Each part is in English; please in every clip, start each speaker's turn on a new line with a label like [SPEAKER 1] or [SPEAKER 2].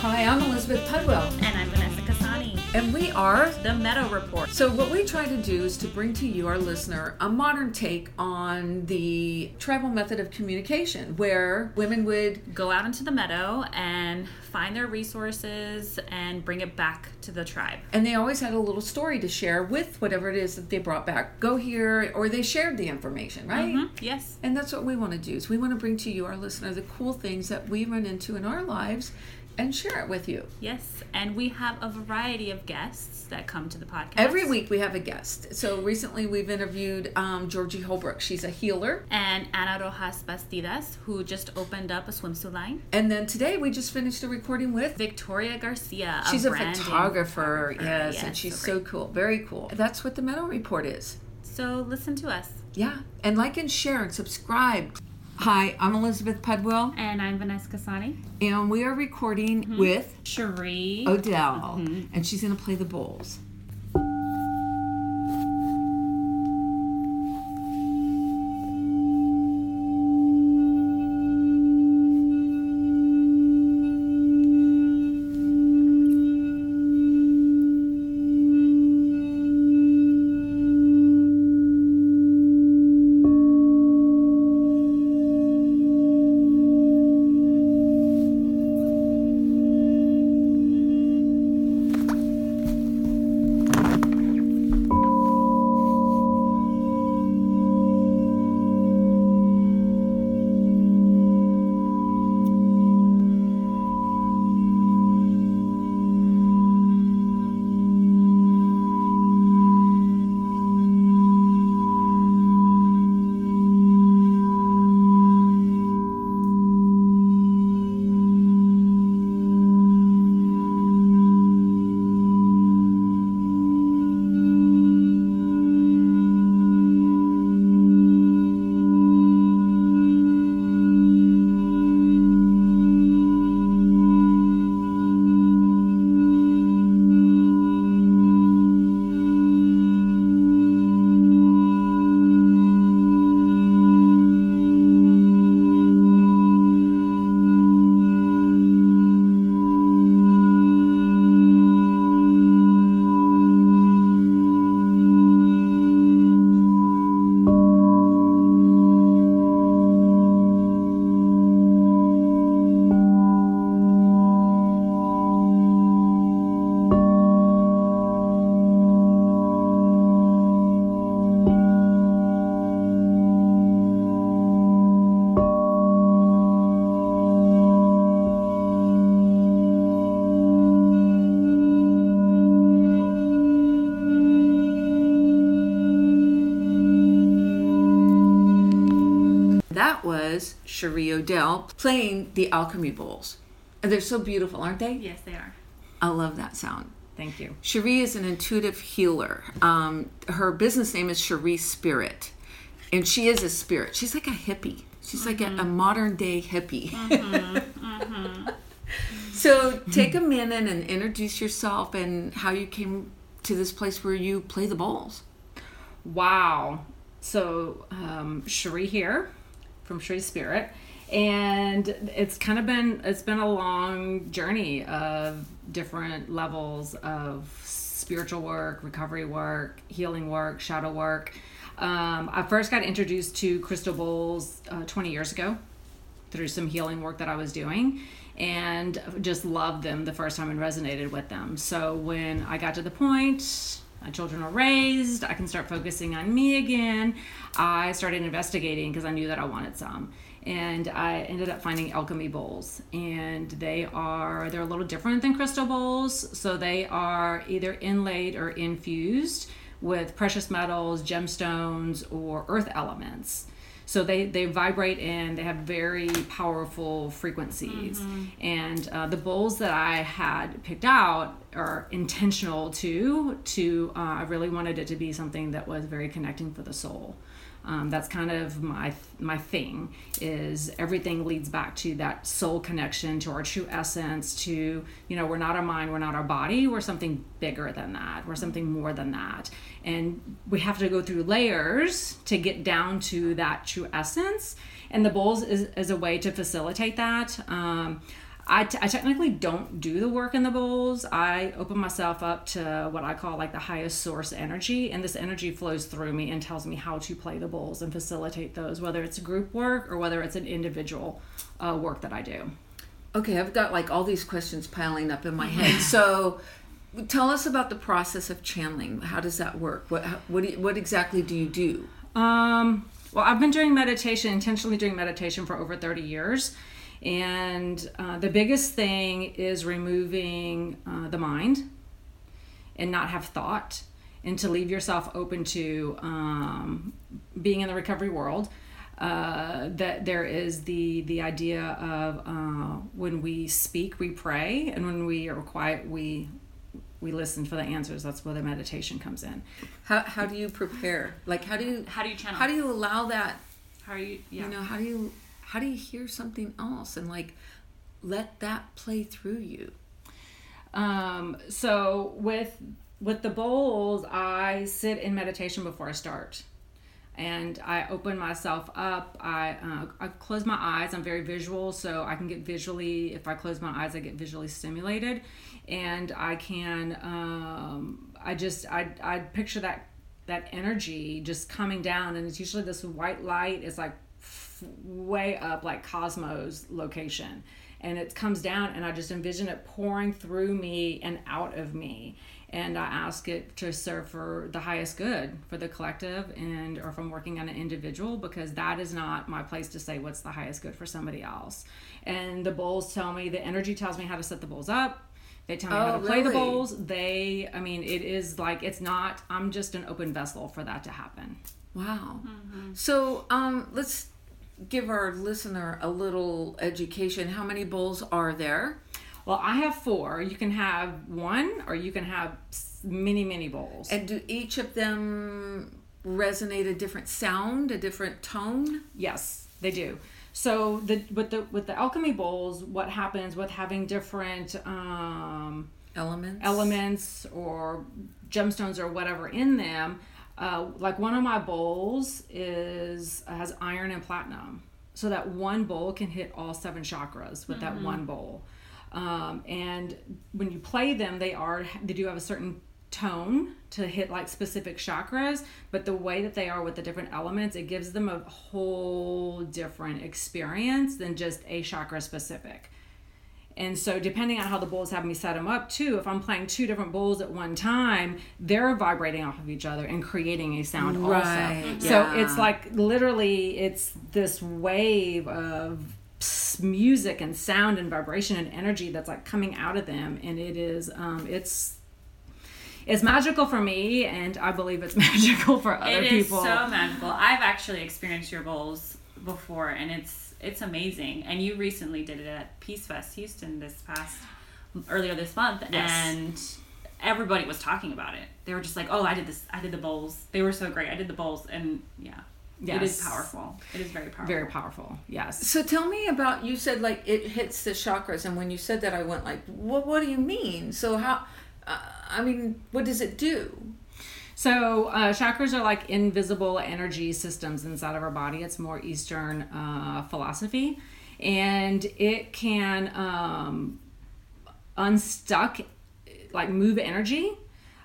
[SPEAKER 1] Hi, I'm Elizabeth Pudwell,
[SPEAKER 2] And I'm Vanessa Casani.
[SPEAKER 1] and we are.
[SPEAKER 2] The Meadow Report.
[SPEAKER 1] So, what we try to do is to bring to you, our listener, a modern take on the tribal method of communication, where women would
[SPEAKER 2] Go out into the meadow and find their resources and bring it back to the tribe.
[SPEAKER 1] and they always had a little story to share with whatever it is that they brought back. Go here, or they shared the information, right?
[SPEAKER 2] Mhm, Yes.
[SPEAKER 1] And that's what we want to do. Is we want to bring to you, our listener, the cool things that we run into in our lives, and share it with you.
[SPEAKER 2] Yes. And we have a variety of guests that come to the podcast.
[SPEAKER 1] Every week we have a guest. So recently we've interviewed um, Georgie Holbrook. She's a healer.
[SPEAKER 2] And Ana Rojas Bastidas, who just opened up a swimsuit line.
[SPEAKER 1] And then today we just finished a recording with.
[SPEAKER 2] Victoria Garcia.
[SPEAKER 1] She's a photographer,
[SPEAKER 2] photographer.
[SPEAKER 1] yes, and she's so
[SPEAKER 2] great.
[SPEAKER 1] cool, very cool. That's what the Meadow Report is.
[SPEAKER 2] So listen to us.
[SPEAKER 1] Yeah, and like and share and subscribe. Hi, I'm Elizabeth Pudwell,
[SPEAKER 2] And I'm Vanessa Casani.
[SPEAKER 1] and we are recording mm-hmm. with
[SPEAKER 2] Cheree.
[SPEAKER 1] Odell, mm-hmm. and she's going to play the bowls. Was Cheree Odell playing the Alchemy Bowls. And They're so beautiful, aren't they?
[SPEAKER 2] Yes, they are.
[SPEAKER 1] I love that sound.
[SPEAKER 2] Thank you.
[SPEAKER 1] Cheree is an intuitive healer. Um, her business name is Cheree Spirit, and she is a spirit. She's like a hippie. She's like a, a modern day hippie. so take a minute and introduce yourself and how you came to this place where you play the bowls.
[SPEAKER 3] Wow. So, um, Cheree here from Cheree Spirit. And it's kind of been, it's been a long journey of different levels of spiritual work, recovery work, healing work, shadow work. Um, I first got introduced to crystal bowls uh, 20 years ago through some healing work that I was doing and just loved them the first time and resonated with them. So when I got to the point, my children are raised, I can start focusing on me again, I started investigating because I knew that I wanted some. And I ended up finding alchemy bowls, and they are they're a little different than crystal bowls. So they are either inlaid or infused with precious metals, gemstones, or earth elements. So they, they vibrate and they have very powerful frequencies. And uh, the bowls that I had picked out are intentional too. To uh, I really wanted it to be something that was very connecting for the soul. Um, that's kind of my my thing. Is everything leads back to that soul connection, to our true essence. To you know, we're not our mind, we're not our body. We're something bigger than that. We're something more than that. And we have to go through layers to get down to that true essence. And the bowls is, is a way to facilitate that. Um, I, t- I technically don't do the work in the bowls. I open myself up to what I call like the highest source energy, and this energy flows through me and tells me how to play the bowls and facilitate those, whether it's group work or whether it's an individual uh, work that I do.
[SPEAKER 1] Okay, I've got like all these questions piling up in my head. So, tell us about the process of channeling. How does that work? What how, what do you, what exactly do you do?
[SPEAKER 3] Um, well, I've been doing meditation, intentionally doing meditation for over 30 years. And uh, the biggest thing is removing uh, the mind and not have thought and to leave yourself open to um, being in the recovery world. Uh, that there is the the idea of uh, when we speak we pray and when we are quiet we we listen for the answers that's where the meditation comes in
[SPEAKER 1] How how do you prepare? Like how do you
[SPEAKER 2] How do you channel?
[SPEAKER 1] how do you allow that?
[SPEAKER 2] How are you? Yeah.
[SPEAKER 1] You know, how do you how do you hear something else and like let that play through you?
[SPEAKER 3] Um, so with with the bowls, I sit in meditation before I start, and I open myself up. I uh, I close my eyes. I'm very visual, so I can get visually. If I close my eyes, I get visually stimulated, and I can. Um, I just I I picture that that energy just coming down, and it's usually this white light. It's like way up, like Cosmos location. And it comes down and i just envision it pouring through me and out of me. And i ask it to serve for the highest good for the collective and or if i'm working on an individual because that is not my place to say what's the highest good for somebody else. And the bowls tell me the energy tells me how to set the bowls up. They tell me how
[SPEAKER 1] Oh,
[SPEAKER 3] to play the bowls. They i mean it is like it's not i'm just an open vessel for that to happen.
[SPEAKER 1] Wow. So, um, let's give our listener a little education. How many bowls are there?
[SPEAKER 3] well i have four you can have one or you can have many many bowls
[SPEAKER 1] And do each of them resonate a different sound, a different tone?
[SPEAKER 3] Yes, they do. So the with the with the alchemy bowls, what happens with having different um,
[SPEAKER 1] Elements?
[SPEAKER 3] elements or gemstones or whatever in them? Uh, like one of my bowls is has iron and platinum, so that one bowl can hit all seven chakras with that one bowl. Um, and when you play them, they are they do have a certain tone to hit like specific chakras, but the way that they are with the different elements, it gives them a whole different experience than just a chakra specific. And so, depending on how the bowls have me set them up, too, if I'm playing two different bowls at one time, they're vibrating off of each other and creating a sound
[SPEAKER 1] Right,
[SPEAKER 3] also. So it's like literally, it's this wave of music and sound and vibration and energy that's like coming out of them, and it is, um, it's. It's magical for me, and I believe it's magical for other people.
[SPEAKER 2] It is
[SPEAKER 3] people.
[SPEAKER 2] so magical. I've actually experienced your bowls before, and it's it's amazing. And you recently did it at Peace Fest Houston this past earlier this month,
[SPEAKER 3] Yes.
[SPEAKER 2] and everybody was talking about it. They were just like, "Oh, I did this. I did the bowls. They were so great. I did the bowls." And yeah, it is powerful. It is very powerful.
[SPEAKER 3] Very powerful, yes.
[SPEAKER 1] So tell me about you said like it hits the chakras, and when you said that, I went like, what? What do you mean? So how? Uh, I mean, what does it do?
[SPEAKER 3] So uh, chakras are like invisible energy systems inside of our body. It's more Eastern uh, philosophy, and it can um, unstuck, like move energy.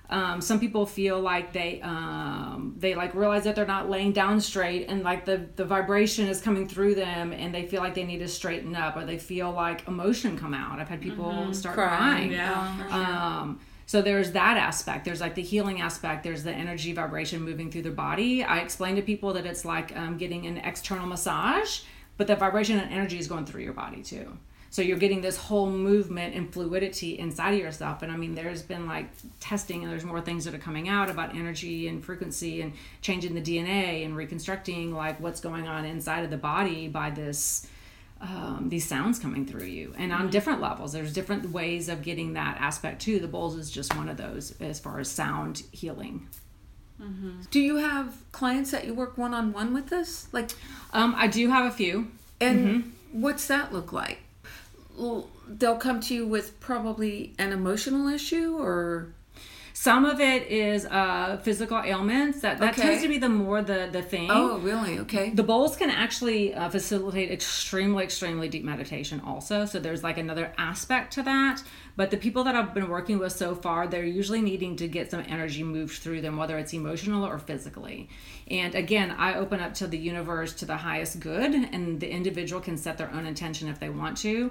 [SPEAKER 3] Um, some people feel like they um, they like realize that they're not laying down straight, and like the the vibration is coming through them, and they feel like they need to straighten up, or they feel like emotion come out. I've had people start
[SPEAKER 1] Crying,
[SPEAKER 3] crying.
[SPEAKER 2] Yeah, for sure.
[SPEAKER 3] So there's that aspect. There's like the healing aspect. There's the energy vibration moving through the body. I explain to people that it's like um, getting an external massage, but the vibration and energy is going through your body too. So you're getting this whole movement and fluidity inside of yourself. And I mean, there's been like testing, and there's more things that are coming out about energy and frequency and changing the DNA and reconstructing like what's going on inside of the body by this um, these sounds coming through you and on different levels. There's different ways of getting that aspect too. The bowls is just one of those as far as sound healing.
[SPEAKER 1] Do you have clients that you work one on one with this? Like,
[SPEAKER 3] um, i do have a few.
[SPEAKER 1] And what's that look like? L- They'll come to you with probably an emotional issue, or
[SPEAKER 3] Some of it is uh, physical ailments. That that
[SPEAKER 1] Okay.
[SPEAKER 3] tends to be the more the the thing.
[SPEAKER 1] Oh, really? Okay.
[SPEAKER 3] The bowls can actually uh, facilitate extremely, extremely deep meditation also. So there's like another aspect to that. But the people that I've been working with so far, they're usually needing to get some energy moved through them, whether it's emotional or physically. And again, I open up to the universe to the highest good, and the individual can set their own intention if they want to.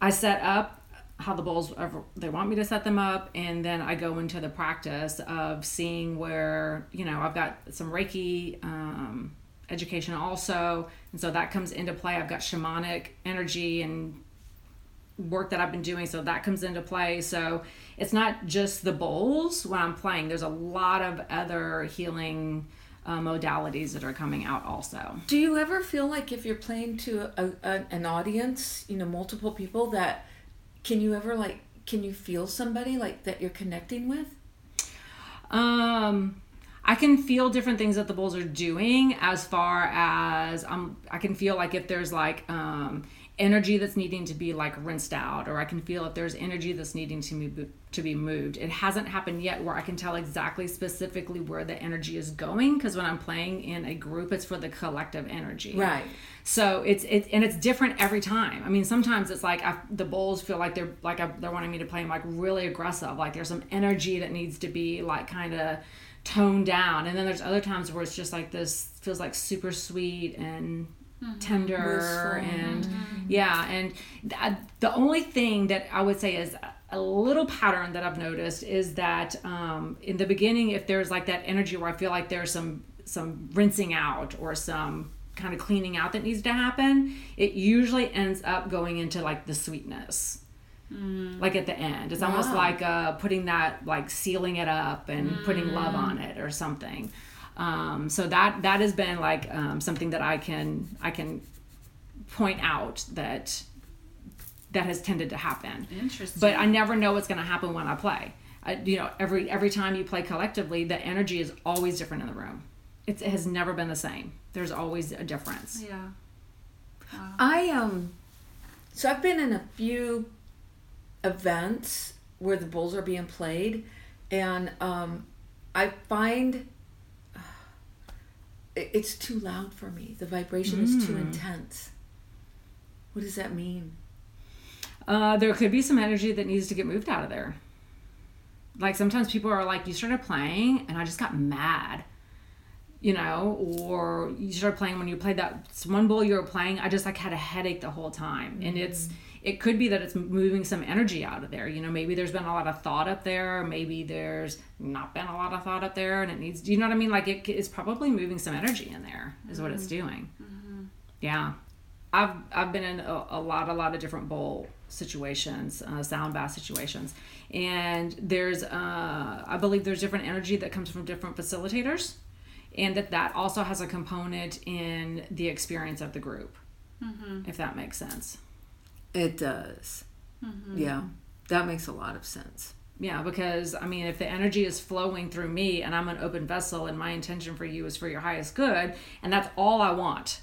[SPEAKER 3] I set up how the bowls they want me to set them up and then i go into the practice of seeing where you know i've got some reiki um, education also and so that comes into play. I've got shamanic energy and work that i've been doing so that comes into play. So it's not just the bowls when i'm playing. There's a lot of other healing uh, modalities that are coming out also.
[SPEAKER 1] Do you ever feel like if you're playing to a, a, an audience, you know, multiple people, that can you ever like, can you feel somebody like that you're connecting with?
[SPEAKER 3] Um, I can feel different things that the bulls are doing as far as um, I can feel like if there's like um, energy that's needing to be like rinsed out, or I can feel if there's energy that's needing to move to be moved. It hasn't happened yet where I can tell exactly specifically where the energy is going because when I'm playing in a group, it's for the collective energy.
[SPEAKER 1] Right.
[SPEAKER 3] So it's it and it's different every time. I mean, sometimes it's like I, the bulls feel like they're like I, they're wanting me to play them like really aggressive. Like there's some energy that needs to be like kind of toned down, and then there's other times where it's just like this feels like super sweet and Mm-hmm. tender
[SPEAKER 1] Wistful.
[SPEAKER 3] and mm-hmm. yeah. And th- uh, the only thing that I would say is a little pattern that I've noticed is that um, in the beginning, if there's like that energy where I feel like there's some some rinsing out or some kind of cleaning out that needs to happen, it usually ends up going into like the sweetness. Mm. Like at the end, it's almost like uh, putting that, like sealing it up and putting love mm. on it or something. Um, so that that has been like um, something that I can I can point out that that has tended to happen
[SPEAKER 2] Interesting.
[SPEAKER 3] but I never know what's going to happen when I play. I, you know, every every time you play collectively, the energy is always different in the room. It's, it has never been the same. There's always a difference.
[SPEAKER 2] yeah.
[SPEAKER 1] I um so I've been in a few events where the bulls are being played and um I find it- it's too loud for me. The vibration is too intense. What does that mean?
[SPEAKER 3] Uh, there could be some energy that needs to get moved out of there. Like sometimes people are like, you started playing and I just got mad, you know, or you started playing when you played that one bowl you were playing. I just like had a headache the whole time, and it's it could be that it's moving some energy out of there. You know, maybe there's been a lot of thought up there, maybe there's not been a lot of thought up there, and it needs. Do you know what I mean? Like it is probably moving some energy in there, is what it's doing. Yeah. I've I've been in a, a lot a lot of different bowl situations, uh, sound bath situations, and there's uh, I believe there's different energy that comes from different facilitators, and that that also has a component in the experience of the group, if that makes sense.
[SPEAKER 1] It does. Mm-hmm. Yeah. That makes a lot of sense.
[SPEAKER 3] Yeah, because I mean, if the energy is flowing through me and I'm an open vessel and my intention for you is for your highest good, and that's all I want.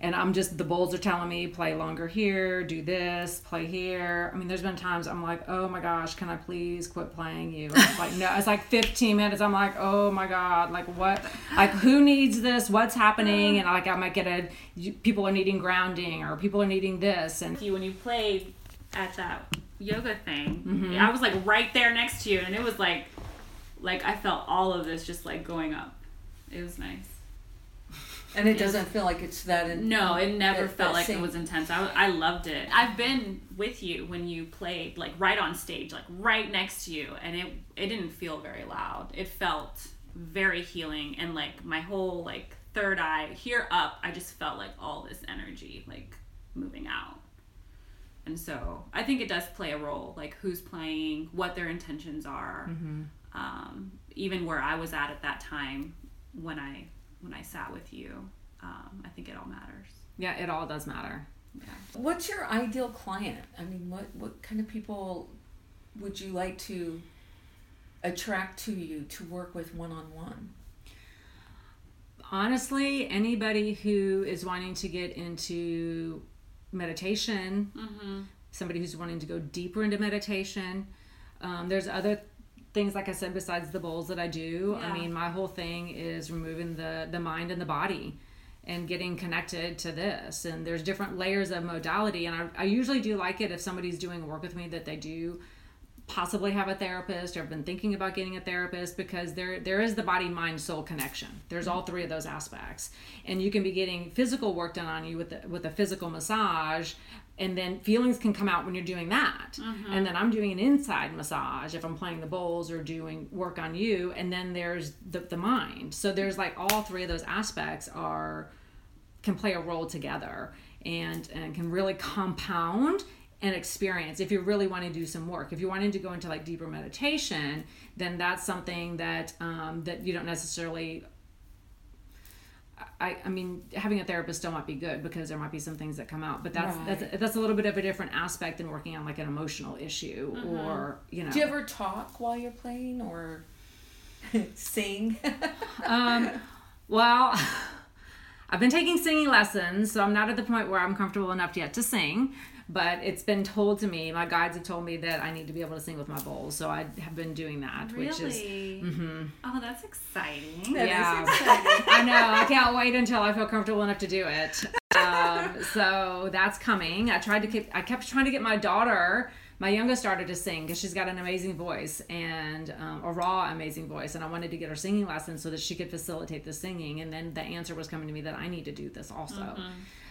[SPEAKER 3] And I'm just, the bowls are telling me, play longer here, do this, play here. I mean, there's been times I'm like, oh my gosh, can I please quit playing you? It's like, no, it's like 15 minutes. I'm like, oh my God, like what? Like, who needs this? What's happening? And like, I might get a, you- people are needing grounding or people are needing this. And
[SPEAKER 2] you when you played at that yoga thing
[SPEAKER 3] Mm-hmm.
[SPEAKER 2] i was like right there next to you and it was like like i felt all of this just like going up it was nice
[SPEAKER 1] And it doesn't feel like it's that in
[SPEAKER 2] no it never
[SPEAKER 1] That-
[SPEAKER 2] felt
[SPEAKER 1] that
[SPEAKER 2] like it was intense. I, I loved it. I've been with you when you played like right on stage like right next to you and it it didn't feel very loud. It felt very healing and like my whole like third eye here up i just felt like all this energy like moving out. And so I think it does play a role, like who's playing, what their intentions are, um, even where I was at at that time when I when I sat with you. Um, I think it all matters.
[SPEAKER 3] yeah, it all does matter.
[SPEAKER 2] Yeah.
[SPEAKER 1] What's your ideal client? I mean, what what kind of people would you like to attract to you to work with one on one?
[SPEAKER 3] honestly anybody who is wanting to get into meditation somebody who's wanting to go deeper into meditation um, there's other things like I said besides the bowls that I do.
[SPEAKER 2] Yeah.
[SPEAKER 3] I mean, my whole thing is removing the the mind and the body and getting connected to this. And there's different layers of modality. And I, I usually do like it if somebody's doing work with me that they do possibly have a therapist or have been thinking about getting a therapist because there there is the body mind soul connection there's all three of those aspects and you can be getting physical work done on you with the, with a physical massage and then feelings can come out when you're doing that. And then i'm doing an inside massage if i'm playing the bowls or doing work on you. And then there's the, the mind. So there's like all three of those aspects are can play a role together and and can really compound an experience. If you really want to do some work if you're wanting to go into like deeper meditation then that's something that um, that you don't necessarily I, I mean having a therapist still might be good because there might be some things that come out but that's
[SPEAKER 1] Right.
[SPEAKER 3] that's that's a little bit of a different aspect than working on like an emotional issue or you know
[SPEAKER 1] Do you ever talk while you're playing or sing?
[SPEAKER 3] Um, well, I've been taking singing lessons, so I'm not at the point where I'm comfortable enough yet to sing. But it's been told to me, my guides have told me that I need to be able to sing with my bowls, so I have been doing that, which is
[SPEAKER 2] Really? Oh, that's exciting.
[SPEAKER 1] That is
[SPEAKER 3] Yeah.
[SPEAKER 1] exciting.
[SPEAKER 3] I know. I can't wait until I feel comfortable enough to do it. Um, so that's coming. I tried to keep. I kept trying to get my daughter, my youngest daughter, to sing because she's got an amazing voice and um, a raw, amazing voice, and I wanted to get her singing lessons so that she could facilitate the singing. And then the answer was coming to me that I need to do this also.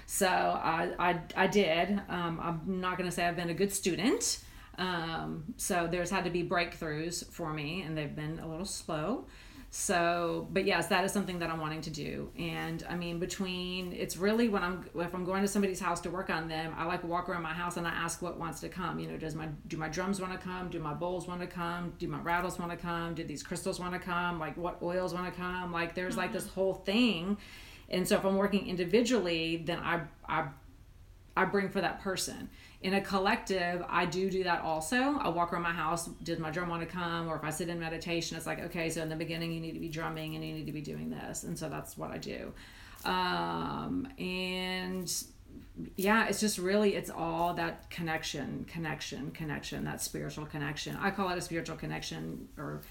[SPEAKER 3] So I, I, I did. Um, I'm not going to say I've been a good student. Um, so there's had to be breakthroughs for me, and they've been a little slow. So, but yes, that is something that I'm wanting to do. And I mean, between it's really when I'm if I'm going to somebody's house to work on them, I like walk around my house and I ask what wants to come. You know, does my do my drums want to come? Do my bowls want to come? Do my rattles want to come? Do these crystals want to come? Like what oils want to come? Like there's like this whole thing. And so if I'm working individually, then I I I bring for that person. In a collective, I do do that also. I walk around my house. Does my drum want to come? Or if I sit in meditation, it's like, okay, so in the beginning, you need to be drumming and you need to be doing this. And so that's what I do. Um, and yeah, it's just really, it's all that connection, connection, connection, that spiritual connection. I call it a spiritual connection or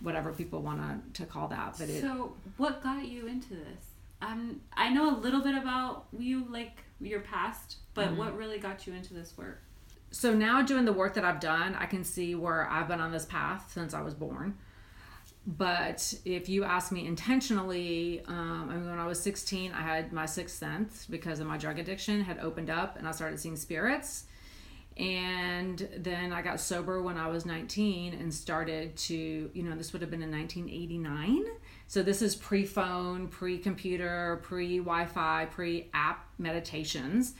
[SPEAKER 3] whatever people want to, to call that. But it,
[SPEAKER 2] So, what got you into this? Um, I know a little bit about you, like your past, but
[SPEAKER 3] Mm-hmm.
[SPEAKER 2] what really got you into this work?
[SPEAKER 3] so now doing the work that I've done, I can see where I've been on this path since I was born. But if you ask me intentionally, um, I mean, when I was 16, I had my sixth sense because of my drug addiction had opened up and I started seeing spirits. And then I got sober when I was 19 and started to, you know, this would have been in 1989. So this is pre phone, pre computer, pre Wi Fi, pre app meditations.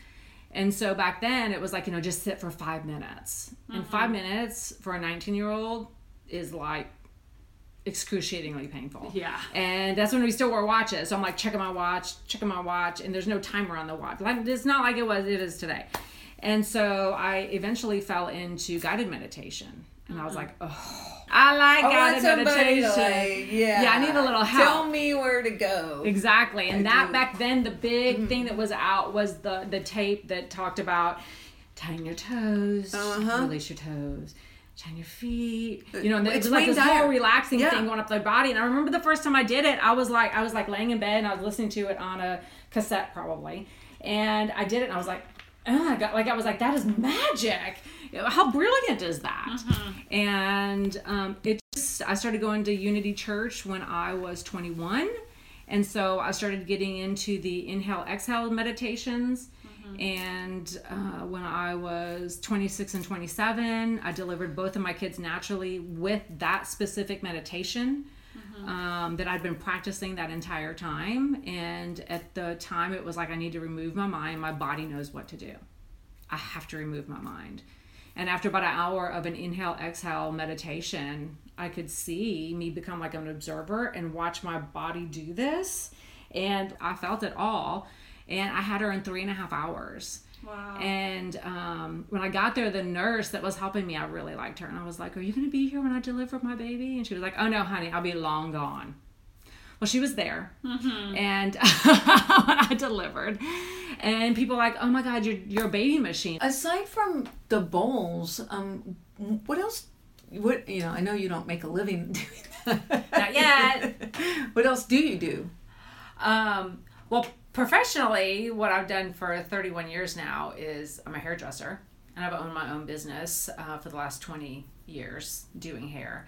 [SPEAKER 3] And so back then it was like, you know, just sit for five minutes. And mm-hmm. five minutes for a 19 year old is like excruciatingly painful.
[SPEAKER 2] Yeah.
[SPEAKER 3] And that's when we still wore watches. So I'm like checking my watch, checking my watch, and there's no timer on the watch. Like it's not like it was it is today. And so I eventually fell into guided meditation. And I was like, oh I like
[SPEAKER 1] I
[SPEAKER 3] guided meditation.
[SPEAKER 1] like, yeah.
[SPEAKER 3] Yeah, I need a little help.
[SPEAKER 1] Tell me where to go.
[SPEAKER 3] Exactly. And
[SPEAKER 1] I
[SPEAKER 3] that
[SPEAKER 1] do.
[SPEAKER 3] back then the big thing that was out was the the tape that talked about tying your toes,
[SPEAKER 1] Uh-huh.
[SPEAKER 3] release your toes, tying your feet. You know, and it
[SPEAKER 1] It's
[SPEAKER 3] was like this whole relaxing
[SPEAKER 1] Yeah.
[SPEAKER 3] thing going up the body. And I remember the first time I did it, I was like I was like laying in bed and I was listening to it on a cassette probably. And I did it and I was like, oh my god, like I was like, that is magic. How brilliant is that? And um, it just, I started going to Unity Church when I was 21. And so I started getting into the inhale exhale meditations. And uh, when I was 26 and 27, I delivered both of my kids naturally with that specific meditation um, that I'd been practicing that entire time. And at the time, it was like I need to remove my mind. My body knows what to do. I have to remove my mind. And after about an hour of an inhale exhale meditation, I could see me become like an observer and watch my body do this. And I felt it all. And I had her in three and a half hours.
[SPEAKER 2] Wow.
[SPEAKER 3] And um, when I got there, the nurse that was helping me, I really liked her. And I was like, Are you going to be here when I deliver my baby? And she was like, Oh, no, honey, I'll be long gone. Well, she was there, and when I delivered, and people were like, "Oh my God, you're you're a baby machine."
[SPEAKER 1] Aside from the bowls, um, what else what you know? I know you don't make a living doing that.
[SPEAKER 3] Not yet.
[SPEAKER 1] what else do you do?
[SPEAKER 3] Um, well, professionally, what I've done for 31 years now is I'm a hairdresser, and I've owned my own business uh, for the last 20 years doing hair.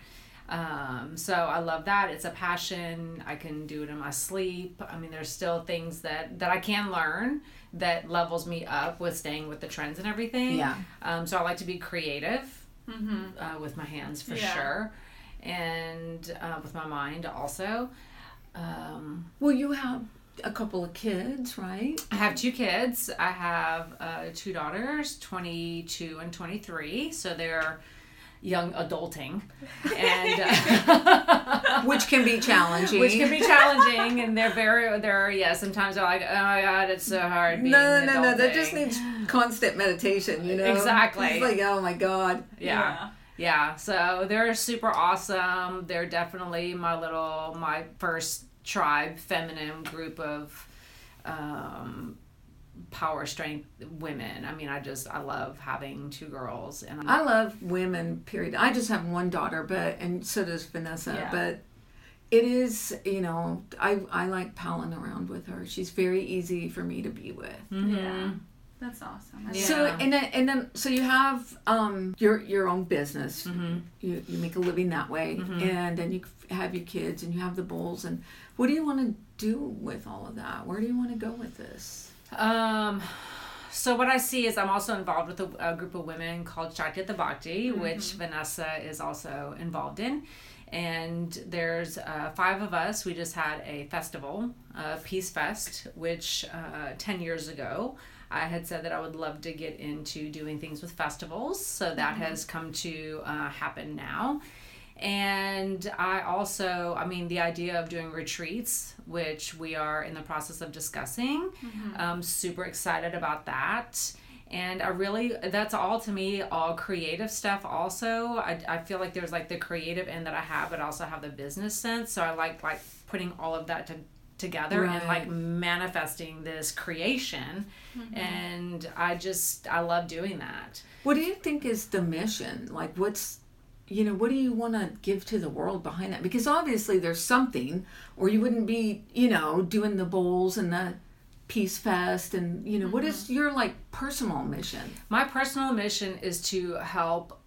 [SPEAKER 3] Um, so I love that. It's a passion. I can do it in my sleep. I mean, there's still things that that I can learn that levels me up with staying with the trends and everything.
[SPEAKER 1] Yeah.
[SPEAKER 3] Um, so I like to be creative uh, with my hands for
[SPEAKER 2] Yeah.
[SPEAKER 3] sure, and uh, with my mind also. Um,
[SPEAKER 1] Well, you have a couple of kids, right?
[SPEAKER 3] I have two kids. I have uh, two daughters, 22 and 23. So they're young adulting. And uh,
[SPEAKER 1] Which can be challenging.
[SPEAKER 3] which can be challenging. And they're very, they're, yeah, sometimes they're like, oh my God, it's so hard. Being
[SPEAKER 1] no, no, no. That just needs constant meditation. You know,
[SPEAKER 3] Exactly.
[SPEAKER 1] It's like, oh my god.
[SPEAKER 3] yeah. Yeah, so they're super awesome. They're definitely my little, my first tribe, feminine group of um, power strength women. I mean, I just, I love having two girls. And
[SPEAKER 1] I love women. Period. I just have one daughter, but and so does Vanessa.
[SPEAKER 2] Yeah.
[SPEAKER 1] But it is, you know, I I like palling around with her. She's very easy for me to be with.
[SPEAKER 2] Yeah. That's awesome.
[SPEAKER 3] Yeah.
[SPEAKER 1] So and then, and then so you have um your your own business.
[SPEAKER 3] Mm-hmm.
[SPEAKER 1] You you make a living that way, and then you have your kids and you have the bulls. And what do you want to do with all of that? Where do you want to go with this?
[SPEAKER 3] Um, so what I see is I'm also involved with a, a group of women called Shakti the Bhakti, which Vanessa is also involved in. And there's uh, five of us. We just had a festival, uh, Peace Fest, which uh, 10 years ago I had said that I would love to get into doing things with festivals. So that has come to uh, happen now. And I also, I mean, the idea of doing retreats, which we are in the process of discussing, I'm super excited about that. And I really, that's all to me, all creative stuff. Also, I, I feel like there's like the creative end that I have, but I also have the business sense. So I like like putting all of that to, together and like manifesting this creation. Mm-hmm. And I just, I love doing that.
[SPEAKER 1] What do you think is the mission? Like, what's, you know, what do you want to give to the world behind that? Because obviously there's something, or you wouldn't be, you know, doing the bowls and the Peace Fest. And, you know, what is mm-hmm. your, like, personal mission?
[SPEAKER 3] My personal mission is to help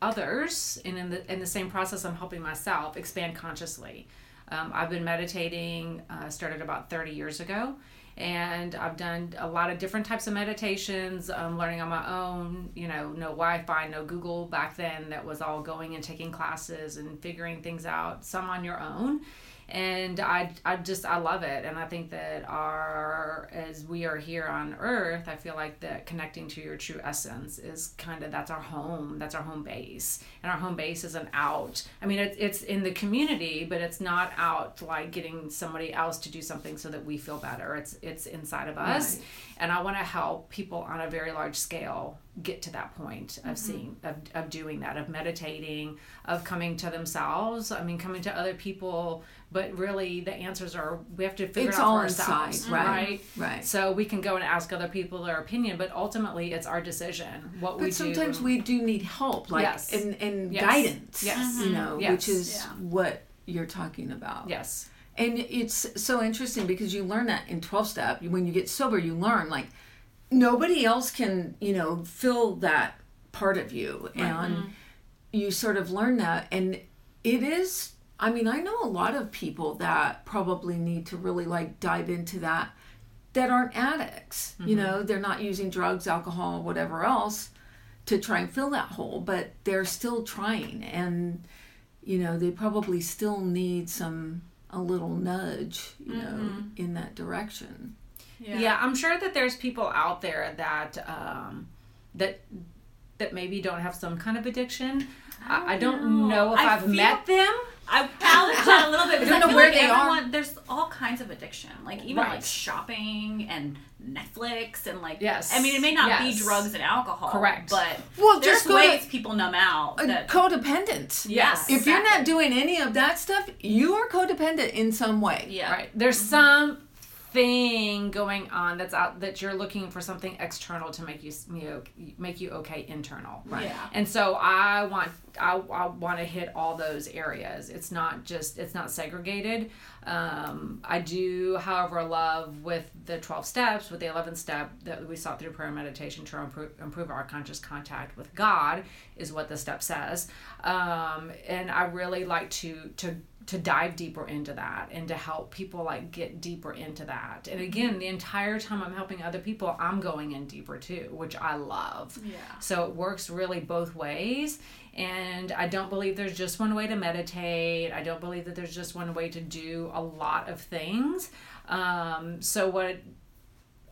[SPEAKER 3] others, and in the in the same process, I'm helping myself expand consciously. Um, I've been meditating, uh, started about 30 years ago, and I've done a lot of different types of meditations, um, learning on my own. You know, no Wi-Fi, no Google back then. That was all going and taking classes and figuring things out. Some on your own and I, I just I love it. And I think that our as we are here on earth I feel like that connecting to your true essence is kind of that's our home that's our home base. And our home base isn't out. I mean it's it's in the community but it's not out like getting somebody else to do something so that we feel better. It's it's inside of us.
[SPEAKER 1] Right.
[SPEAKER 3] and I want to help people on a very large scale get to that point of mm-hmm. seeing of, of doing that of meditating of coming to themselves. I mean coming to other people but really the answers are we have to figure
[SPEAKER 1] It's
[SPEAKER 3] it out
[SPEAKER 1] all
[SPEAKER 3] for ourselves
[SPEAKER 1] inside, right,
[SPEAKER 3] right
[SPEAKER 1] right.
[SPEAKER 3] so we can go and ask other people their opinion but ultimately it's our decision what we do.
[SPEAKER 1] But sometimes
[SPEAKER 3] do
[SPEAKER 1] we do need help, like,
[SPEAKER 3] Yes.
[SPEAKER 1] and, and
[SPEAKER 3] Yes.
[SPEAKER 1] guidance,
[SPEAKER 3] Yes.
[SPEAKER 1] you know, mm-hmm.
[SPEAKER 3] Yes.
[SPEAKER 1] which is
[SPEAKER 2] Yeah.
[SPEAKER 1] what you're talking about.
[SPEAKER 3] yes
[SPEAKER 1] And it's so interesting because you learn that in 12 step. When you get sober, you learn like nobody else can, you know, fill that part of you. And mm-hmm. you sort of learn that. And it is, I mean, I know a lot of people that probably need to really like dive into that that aren't addicts. You know, they're not using drugs, alcohol, whatever else to try and fill that hole, but they're still trying. And, you know, they probably still need some a little nudge, you know, in that direction.
[SPEAKER 3] yeah. i'm sure that there's people out there that um that that maybe don't have some kind of addiction i, I don't know, if
[SPEAKER 2] I
[SPEAKER 3] i've
[SPEAKER 2] feel-
[SPEAKER 3] met them
[SPEAKER 2] I challenge that a little bit because I,
[SPEAKER 1] don't know where
[SPEAKER 2] like
[SPEAKER 1] they are.
[SPEAKER 2] everyone, There's all kinds of addiction, like even
[SPEAKER 3] Right.
[SPEAKER 2] like shopping and Netflix and like.
[SPEAKER 3] Yes.
[SPEAKER 2] I mean, it may not
[SPEAKER 3] Yes.
[SPEAKER 2] be drugs and alcohol.
[SPEAKER 3] Correct.
[SPEAKER 2] But
[SPEAKER 1] Well,
[SPEAKER 2] there's
[SPEAKER 1] just
[SPEAKER 2] ways
[SPEAKER 1] to
[SPEAKER 2] people numb out. That,
[SPEAKER 1] codependent.
[SPEAKER 3] Yes.
[SPEAKER 1] If you're not doing any of that stuff, you are codependent in some way.
[SPEAKER 2] Yeah.
[SPEAKER 3] Right. There's mm-hmm. some thing going on that's out that you're looking for something external to make you you make you okay internal
[SPEAKER 2] Right. Yeah.
[SPEAKER 3] and so i want i, I want to hit all those areas it's not just it's not segregated um, i do however love with the 12 steps with the 11th step that we sought through prayer and meditation to improve, improve our conscious contact with god is what the step says um, and i really like to to to dive deeper into that and to help people like get deeper into that. And again, the entire time I'm helping other people, I'm going in deeper too, which I love.
[SPEAKER 2] Yeah.
[SPEAKER 3] So it works really both ways. And I don't believe there's just one way to meditate. I don't believe that there's just one way to do a lot of things. Um, so what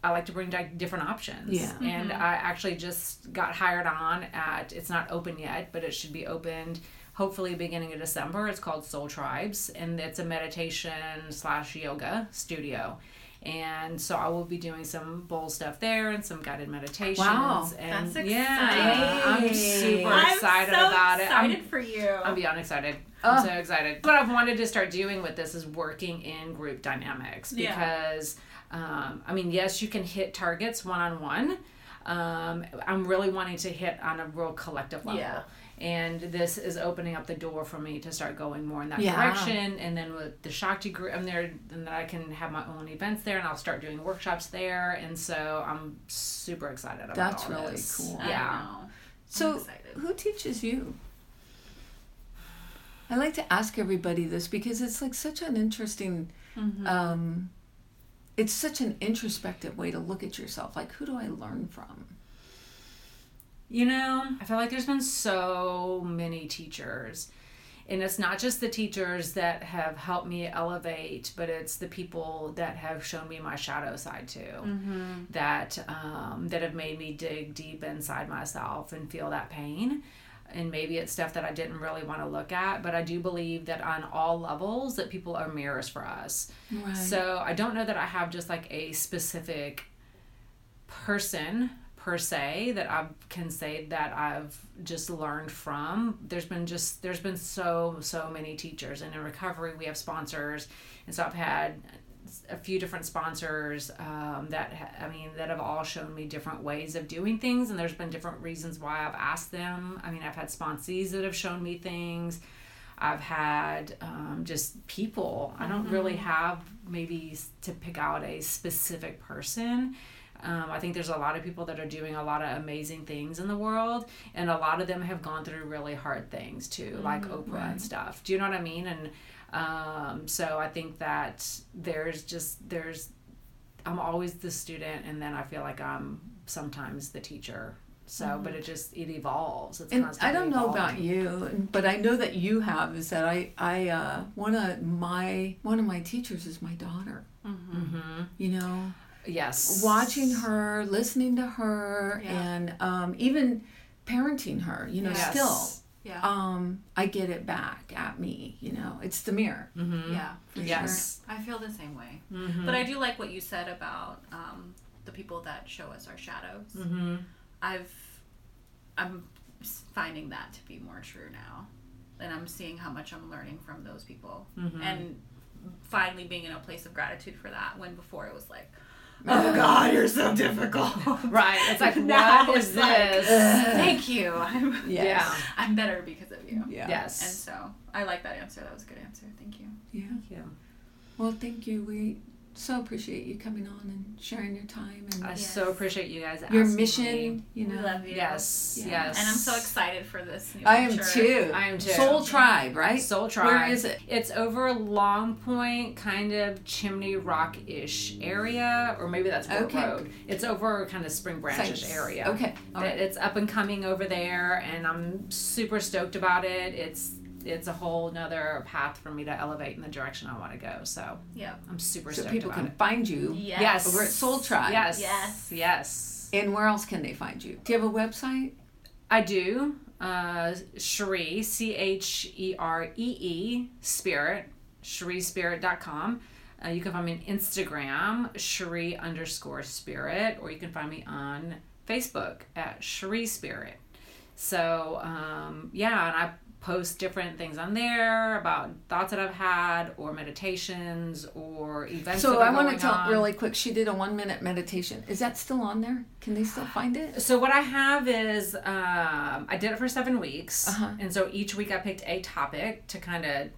[SPEAKER 3] I like to bring like different options.
[SPEAKER 1] Yeah.
[SPEAKER 3] And I actually just got hired on at it's not open yet, but it should be opened hopefully beginning of December. It's called Soul Tribes, and it's a meditation slash yoga studio. And so I will be doing some bowl stuff there and some guided meditations.
[SPEAKER 1] Wow,
[SPEAKER 3] and
[SPEAKER 2] that's
[SPEAKER 3] yeah, I'm
[SPEAKER 1] exciting.
[SPEAKER 3] super
[SPEAKER 2] I'm
[SPEAKER 3] excited
[SPEAKER 2] so
[SPEAKER 3] about
[SPEAKER 2] excited
[SPEAKER 3] it. I'm,
[SPEAKER 2] for you.
[SPEAKER 3] I'm beyond excited.
[SPEAKER 1] Oh.
[SPEAKER 3] I'm so excited. What I've wanted to start doing with this is working in group dynamics
[SPEAKER 2] Yeah.
[SPEAKER 3] because, um, I mean, yes, you can hit targets one on one. I'm really wanting to hit on a real collective level.
[SPEAKER 2] Yeah.
[SPEAKER 3] And this is opening up the door for me to start going more in that
[SPEAKER 1] Yeah.
[SPEAKER 3] direction. And then with the Shakti group, I'm there, and then I can have my own events there, and I'll start doing workshops there. And so I'm super excited about that.
[SPEAKER 1] That's
[SPEAKER 3] all
[SPEAKER 1] really
[SPEAKER 3] this.
[SPEAKER 1] cool.
[SPEAKER 3] Yeah.
[SPEAKER 1] So, who teaches you? I like to ask everybody this because it's like such an interesting,
[SPEAKER 2] Mm-hmm.
[SPEAKER 1] um, it's such an introspective way to look at yourself. Like, who do I learn from?
[SPEAKER 3] You know, I feel like there's been so many teachers. And it's not just the teachers that have helped me elevate, but it's the people that have shown me my shadow side too. That um, that have made me dig deep inside myself and feel that pain. And maybe it's stuff that I didn't really want to look at, but I do believe that on all levels that people are mirrors for us.
[SPEAKER 1] Right.
[SPEAKER 3] So I don't know that I have just like a specific person per se that I can say that I've just learned from. There's been just there's been so so many teachers, and in recovery we have sponsors, and so I've had a few different sponsors um, that I mean that have all shown me different ways of doing things, and there's been different reasons why I've asked them. I mean, I've had sponsees that have shown me things. I've had um, just people. I don't really have maybe to pick out a specific person. Um, I think there's a lot of people that are doing a lot of amazing things in the world, and a lot of them have gone through really hard things too, like Oprah and stuff. Do you know what I mean? And um, so I think that there's just there's I'm always the student, and then I feel like I'm sometimes the teacher. So, but it just it evolves. It's
[SPEAKER 1] and I don't know
[SPEAKER 3] evolving.
[SPEAKER 1] about you, but I know that you have. Is that I I uh, one of my one of my teachers is my daughter.
[SPEAKER 3] Mm-hmm.
[SPEAKER 1] You know,
[SPEAKER 3] Yes.
[SPEAKER 1] watching her, listening to her,
[SPEAKER 2] Yeah.
[SPEAKER 1] and um, even parenting her. You know,
[SPEAKER 2] Yes.
[SPEAKER 1] still.
[SPEAKER 2] Yeah.
[SPEAKER 1] Um, I get it back at me, you know. It's the mirror.
[SPEAKER 3] Mm-hmm.
[SPEAKER 2] yeah. For
[SPEAKER 3] Yes.
[SPEAKER 2] Sure. I feel the same way.
[SPEAKER 3] Mm-hmm.
[SPEAKER 2] But I do like what you said about um, the people that show us our shadows.
[SPEAKER 3] Mm-hmm.
[SPEAKER 2] I've I'm finding that to be more true now, and I'm seeing how much I'm learning from those people,
[SPEAKER 3] Mhm.
[SPEAKER 2] and finally being in a place of gratitude for that. When before it was like, oh God, you're so difficult.
[SPEAKER 3] Right. It's like,
[SPEAKER 2] Now
[SPEAKER 3] what is
[SPEAKER 2] it's like,
[SPEAKER 3] this?
[SPEAKER 2] Thank you. I'm
[SPEAKER 3] Yeah.
[SPEAKER 2] I'm better because of you.
[SPEAKER 1] Yeah.
[SPEAKER 3] Yes.
[SPEAKER 2] And so I like that answer. That was a good answer. Thank you.
[SPEAKER 1] Yeah.
[SPEAKER 3] Thank you.
[SPEAKER 1] Well, thank you. We so appreciate you coming on and sharing your time and
[SPEAKER 3] I
[SPEAKER 2] Yes.
[SPEAKER 3] so appreciate you guys.
[SPEAKER 1] your
[SPEAKER 3] asking
[SPEAKER 1] mission.
[SPEAKER 3] me.
[SPEAKER 1] You know,
[SPEAKER 2] We love you.
[SPEAKER 3] Yes.
[SPEAKER 1] Yeah.
[SPEAKER 3] Yes.
[SPEAKER 2] And I'm so excited for this. New
[SPEAKER 1] I am
[SPEAKER 2] venture.
[SPEAKER 1] too.
[SPEAKER 3] I am too.
[SPEAKER 1] Soul Tribe, right?
[SPEAKER 3] Soul Tribe.
[SPEAKER 1] Where is it?
[SPEAKER 3] It's over Long Point, kind of Chimney Rock ish area, or maybe that's Fort
[SPEAKER 1] Okay.
[SPEAKER 3] Road. It's over kind of Spring Branchish
[SPEAKER 1] Sites.
[SPEAKER 3] area.
[SPEAKER 1] Okay. All
[SPEAKER 3] It-
[SPEAKER 1] right.
[SPEAKER 3] It's up and coming over there, and I'm super stoked about it. It's it's a whole nother path for me to elevate in the direction I want to go. So
[SPEAKER 2] Yeah.
[SPEAKER 3] I'm super
[SPEAKER 1] So people
[SPEAKER 3] about
[SPEAKER 1] can
[SPEAKER 3] it.
[SPEAKER 1] find you.
[SPEAKER 2] Yes.
[SPEAKER 3] Yes.
[SPEAKER 1] Over at Soul Tribe.
[SPEAKER 3] Yes.
[SPEAKER 2] Yes.
[SPEAKER 3] Yes.
[SPEAKER 1] And where else can they find you? Do you have a website?
[SPEAKER 3] I do. Uh, Cheree, C H E R E E, Spirit, ChereeSpirit.com. Uh, you can find me on Instagram, Cheree underscore Spirit, or you can find me on Facebook at Cheree Spirit. So, um, yeah, and I post different things on there about thoughts that I've had or meditations or events.
[SPEAKER 1] So I want to tell
[SPEAKER 3] on.
[SPEAKER 1] really quick. She did a one minute meditation. Is that still on there? Can they still find it?
[SPEAKER 3] So what I have is um, I did it for seven weeks,
[SPEAKER 1] Uh-huh.
[SPEAKER 3] and so each week I picked a topic to kind of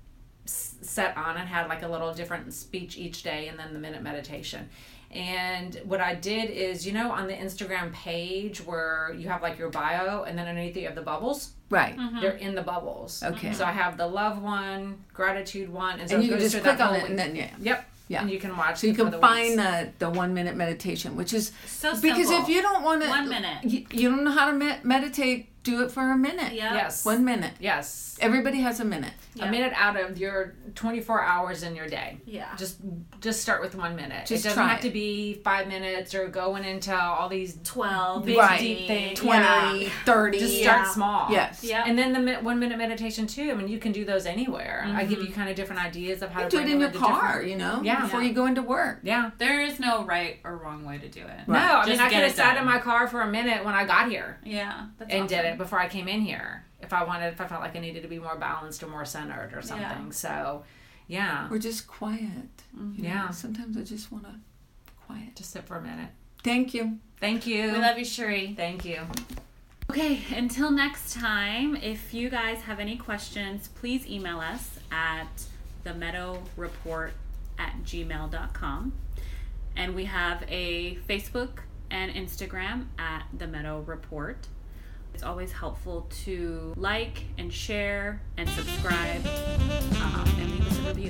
[SPEAKER 3] set on and had like a little different speech each day, and then the minute meditation. And what I did is, you know, on the Instagram page where you have like your bio, and then underneath you have the bubbles.
[SPEAKER 1] Right. Mm-hmm.
[SPEAKER 3] They're in the bubbles.
[SPEAKER 1] Okay.
[SPEAKER 3] So I have the love one, gratitude one, and so
[SPEAKER 1] And
[SPEAKER 3] it
[SPEAKER 1] you can just click on
[SPEAKER 3] whole
[SPEAKER 1] it and then yeah.
[SPEAKER 3] Yep.
[SPEAKER 1] Yeah.
[SPEAKER 3] And you can watch.
[SPEAKER 1] So you can
[SPEAKER 3] the
[SPEAKER 1] find
[SPEAKER 3] weeks.
[SPEAKER 1] the the one minute meditation, which is
[SPEAKER 2] So simple.
[SPEAKER 1] because if you don't want to
[SPEAKER 2] One minute.
[SPEAKER 1] you, you don't know how to me- meditate. Do it for a minute.
[SPEAKER 2] Yep.
[SPEAKER 3] Yes.
[SPEAKER 1] One minute.
[SPEAKER 3] Yes.
[SPEAKER 1] Everybody has a minute.
[SPEAKER 2] Yeah.
[SPEAKER 3] A minute out of your 24 hours in your day.
[SPEAKER 2] Yeah.
[SPEAKER 3] Just just start with one minute.
[SPEAKER 1] Just
[SPEAKER 3] it doesn't
[SPEAKER 1] try
[SPEAKER 3] have
[SPEAKER 1] it.
[SPEAKER 3] to be five minutes or going into all these
[SPEAKER 2] 12,
[SPEAKER 3] big
[SPEAKER 1] Right.
[SPEAKER 3] deep things.
[SPEAKER 1] 20,
[SPEAKER 3] Yeah.
[SPEAKER 1] 30.
[SPEAKER 3] Just
[SPEAKER 2] Yeah.
[SPEAKER 3] start small.
[SPEAKER 1] Yes.
[SPEAKER 2] Yeah.
[SPEAKER 3] And then the one minute meditation too. I mean, you can do those anywhere. I give you mm-hmm. kind of different ideas of how
[SPEAKER 1] You
[SPEAKER 3] to
[SPEAKER 1] do it
[SPEAKER 3] bring
[SPEAKER 1] in your car,
[SPEAKER 3] different-
[SPEAKER 1] you know,
[SPEAKER 3] Yeah.
[SPEAKER 1] before
[SPEAKER 2] Yeah.
[SPEAKER 1] you go into work.
[SPEAKER 3] Yeah.
[SPEAKER 2] There is no right or wrong way to do it.
[SPEAKER 3] No, I mean I
[SPEAKER 2] get
[SPEAKER 3] could have sat in my car for a minute when I got here
[SPEAKER 2] Yeah. That's
[SPEAKER 3] and did it before I came in here. If I wanted, if I felt like I needed to be more balanced or more centered or something. So, yeah,
[SPEAKER 1] Or just quiet. Mm-hmm.
[SPEAKER 3] yeah.
[SPEAKER 1] Sometimes I just want to quiet.
[SPEAKER 3] Just sit for a minute.
[SPEAKER 1] Thank you.
[SPEAKER 3] Thank you.
[SPEAKER 2] We love you, Cheree.
[SPEAKER 3] Thank you.
[SPEAKER 2] Okay, until next time, if you guys have any questions, please email us at the meadow report at gmail.com. And we have a Facebook and Instagram at the meadow report. It's always helpful to like and share and subscribe um, and leave us a review.